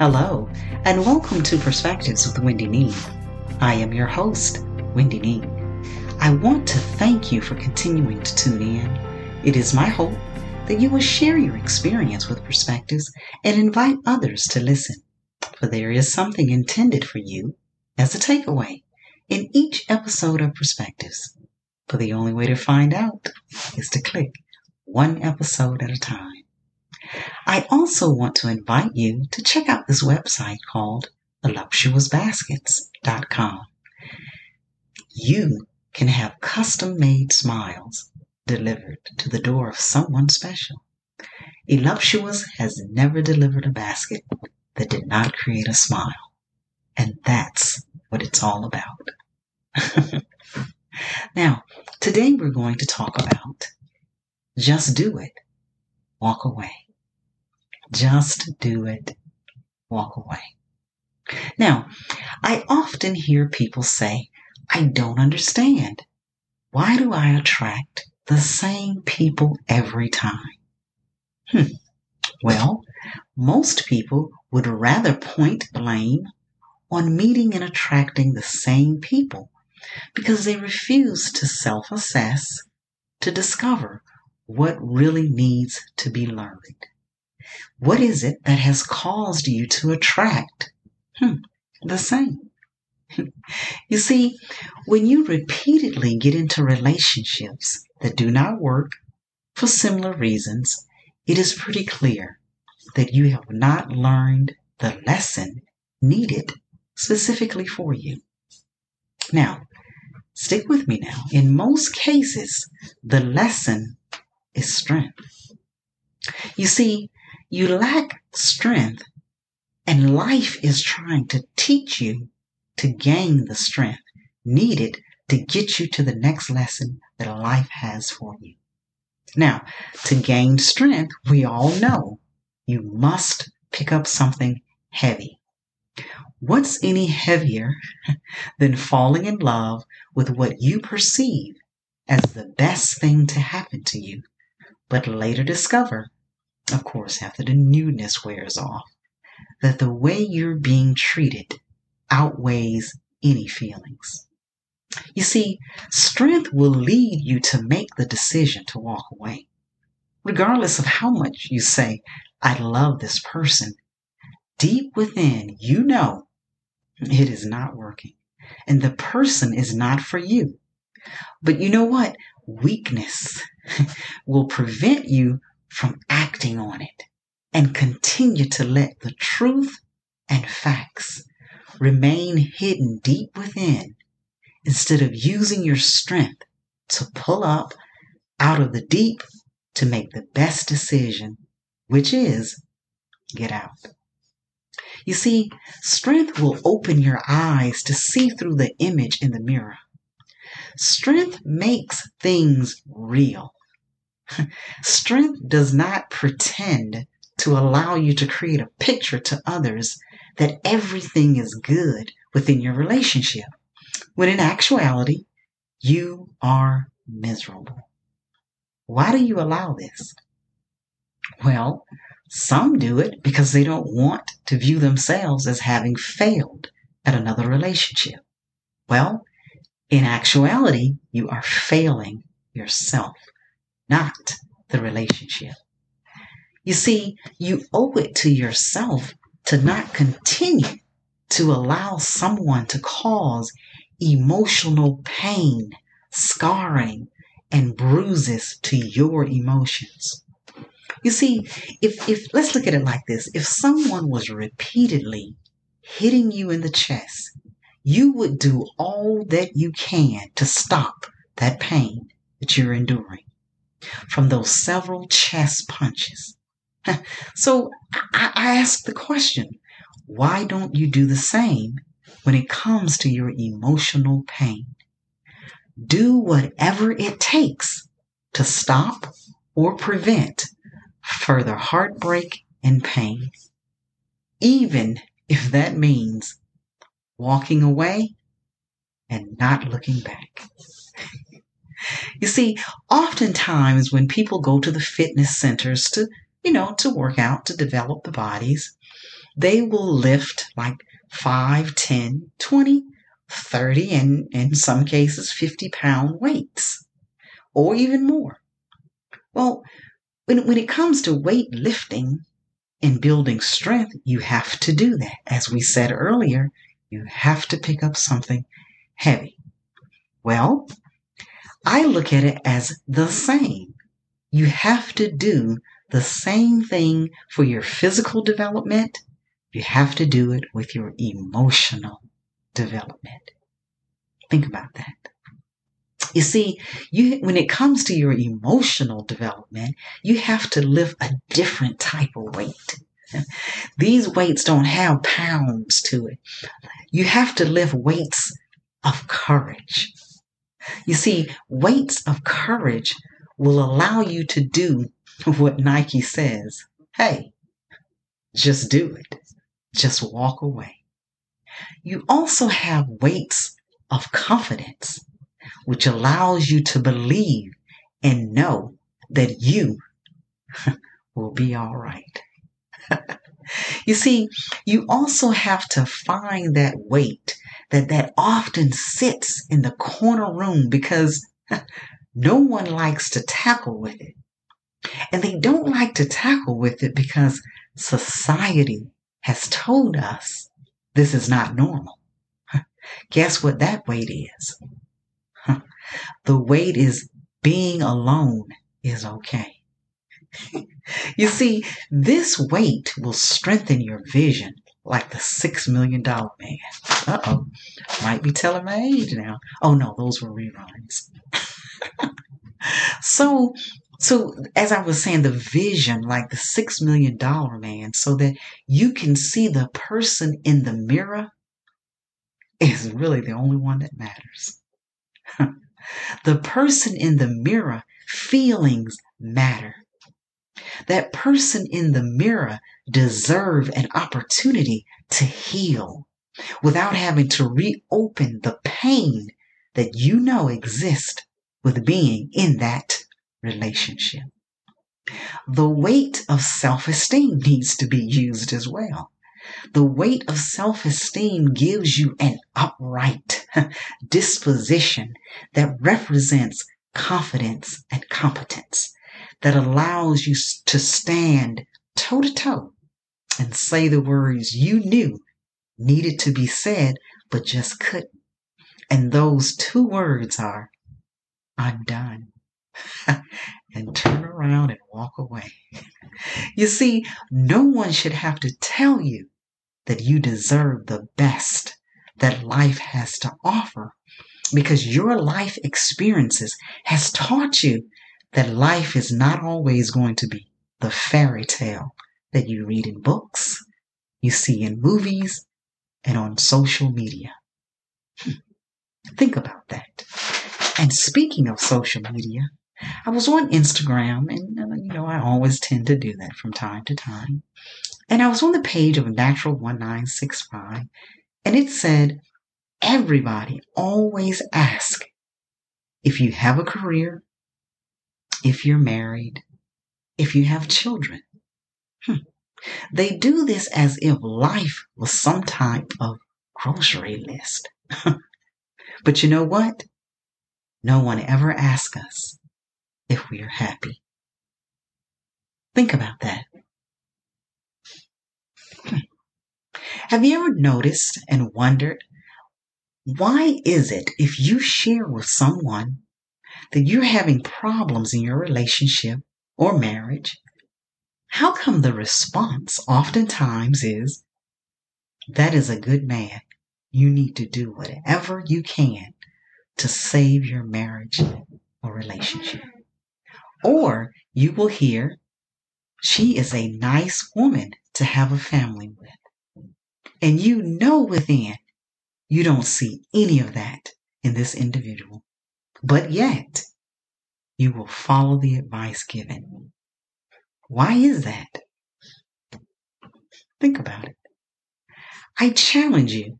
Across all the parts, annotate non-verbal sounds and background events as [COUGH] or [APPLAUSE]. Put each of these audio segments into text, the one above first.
Hello, and welcome to Perspectives with Wendy Nee. I am your host, Wendy Nee. I want to thank you for continuing to tune in. It is my hope that you will share your experience with Perspectives and invite others to listen, for there is something intended for you as a takeaway in each episode of Perspectives. But the only way to find out is to click one episode at a time. I also want to invite you to check out this website called voluptuousbaskets.com. You can have custom made smiles delivered to the door of someone special. Voluptuous has never delivered a basket that did not create a smile. And that's what it's all about. [LAUGHS] now, today we're going to talk about just do it, walk away. Just do it, walk away. Now, I often hear people say, I don't understand. Why do I attract the same people every time? Hmm. Well, most people would rather point blame on meeting and attracting the same people because they refuse to self assess to discover what really needs to be learned. What is it that has caused you to attract hmm, the same? [LAUGHS] you see, when you repeatedly get into relationships that do not work for similar reasons, it is pretty clear that you have not learned the lesson needed specifically for you. Now, stick with me now. In most cases, the lesson is strength. You see, you lack strength, and life is trying to teach you to gain the strength needed to get you to the next lesson that life has for you. Now, to gain strength, we all know you must pick up something heavy. What's any heavier [LAUGHS] than falling in love with what you perceive as the best thing to happen to you, but later discover, of course, after the newness wears off, that the way you're being treated outweighs any feelings? You see, strength will lead you to make the decision to walk away. Regardless of how much you say, I love this person, deep within, you know it is not working. And the person is not for you. But you know what? Weakness [LAUGHS] will prevent you from acting on it and continue to let the truth and facts remain hidden deep within instead of using your strength to pull up out of the deep to make the best decision, which is get out. You see, strength will open your eyes to see through the image in the mirror. Strength makes things real. Strength does not pretend to allow you to create a picture to others that everything is good within your relationship, when in actuality, you are miserable. Why do you allow this? Well, some do it because they don't want to view themselves as having failed at another relationship. Well, in actuality, you are failing yourself, not the relationship. You see, you owe it to yourself to not continue to allow someone to cause emotional pain, scarring, and bruises to your emotions. You see, if, if let's look at it like this if someone was repeatedly hitting you in the chest, you would do all that you can to stop that pain that you're enduring from those several chest punches. [LAUGHS] So I, I ask the question why don't you do the same when it comes to your emotional pain? Do whatever it takes to stop or prevent further heartbreak and pain, even if that means walking away and not looking back. [LAUGHS] you see, oftentimes when people go to the fitness centers to you know, to work out, to develop the bodies. they will lift like 5, 10, 20, 30, and in some cases 50 pound weights or even more. Well, when, when it comes to weightlifting and building strength, you have to do that. As we said earlier, you have to pick up something heavy. Well, I look at it as the same. You have to do the same thing for your physical development. You have to do it with your emotional development. Think about that. You see, you when it comes to your emotional development, you have to lift a different type of weight. [LAUGHS] These weights don't have pounds to it. You have to lift weights of courage. You see, weights of courage will allow you to do what Nike says. Hey, just do it. Just walk away. You also have weights of confidence which allows you to believe and know that you [LAUGHS] will be all right. [LAUGHS] you see, you also have to find that weight that that often sits in the corner room because [LAUGHS] no one likes to tackle with it. And they don't like to tackle with it because society has told us this is not normal. [LAUGHS] Guess what that weight is? [LAUGHS] The weight is being alone is okay. you see, this weight will strengthen your vision like the six million dollar man. Uh oh. Might be telling my age now. Oh no, those were reruns. [LAUGHS] so so as I was saying, the vision like the six million dollar man, so that you can see the person in the mirror is really the only one that matters. [LAUGHS] The person in the mirror, feelings matter. That person in the mirror deserve an opportunity to heal without having to reopen the pain that you know exists with being in that relationship. The weight of self-esteem needs to be used as well. The weight of self esteem gives you an upright disposition that represents confidence and competence, that allows you to stand toe to toe and say the words you knew needed to be said, but just couldn't. And those two words are, I'm done. [LAUGHS] and turn around and walk away. [LAUGHS] you see, no one should have to tell you that you deserve the best that life has to offer because your life experiences has taught you that life is not always going to be the fairy tale that you read in books, you see in movies, and on social media. Hmm. Think about that. And speaking of social media, I was on Instagram, and uh, you know, I always tend to do that from time to time. And I was on the page of Natural 1965, and it said, everybody always ask if you have a career, if you're married, if you have children. Hmm. They do this as if life was some type of grocery list. [LAUGHS] but you know what? No one ever asks us if we are happy. Think about that. Have you ever noticed and wondered why is it if you share with someone that you're having problems in your relationship or marriage, how come the response oftentimes is, that is a good man. You need to do whatever you can to save your marriage or relationship. Or you will hear, she is a nice woman to have a family with. And you know within, you don't see any of that in this individual. But yet, you will follow the advice given. Why is that? Think about it. I challenge you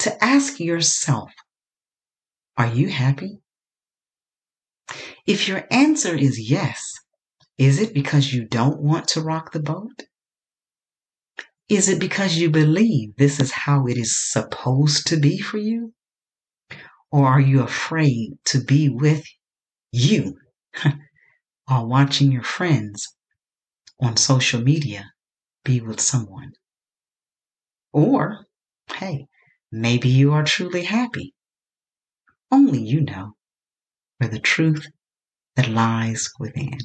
to ask yourself, are you happy? If your answer is yes, is it because you don't want to rock the boat? Is it because you believe this is how it is supposed to be for you? Or are you afraid to be with you [LAUGHS] are watching your friends on social media be with someone? Or, hey, maybe you are truly happy. Only you know for the truth that lies within.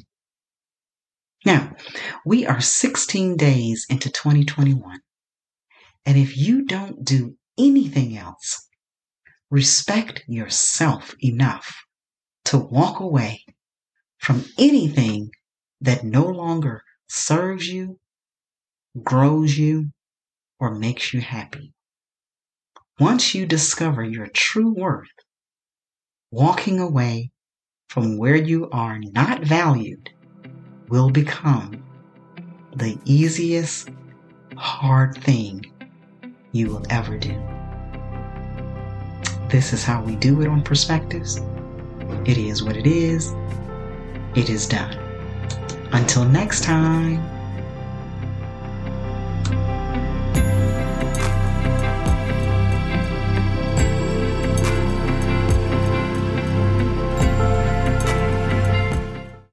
Now, we are 16 days into 2021. And if you don't do anything else, respect yourself enough to walk away from anything that no longer serves you, grows you, or makes you happy. Once you discover your true worth, walking away from where you are not valued will become the easiest hard thing you will ever do. This is how we do it on Perspectives. It is what it is. It is done. Until next time.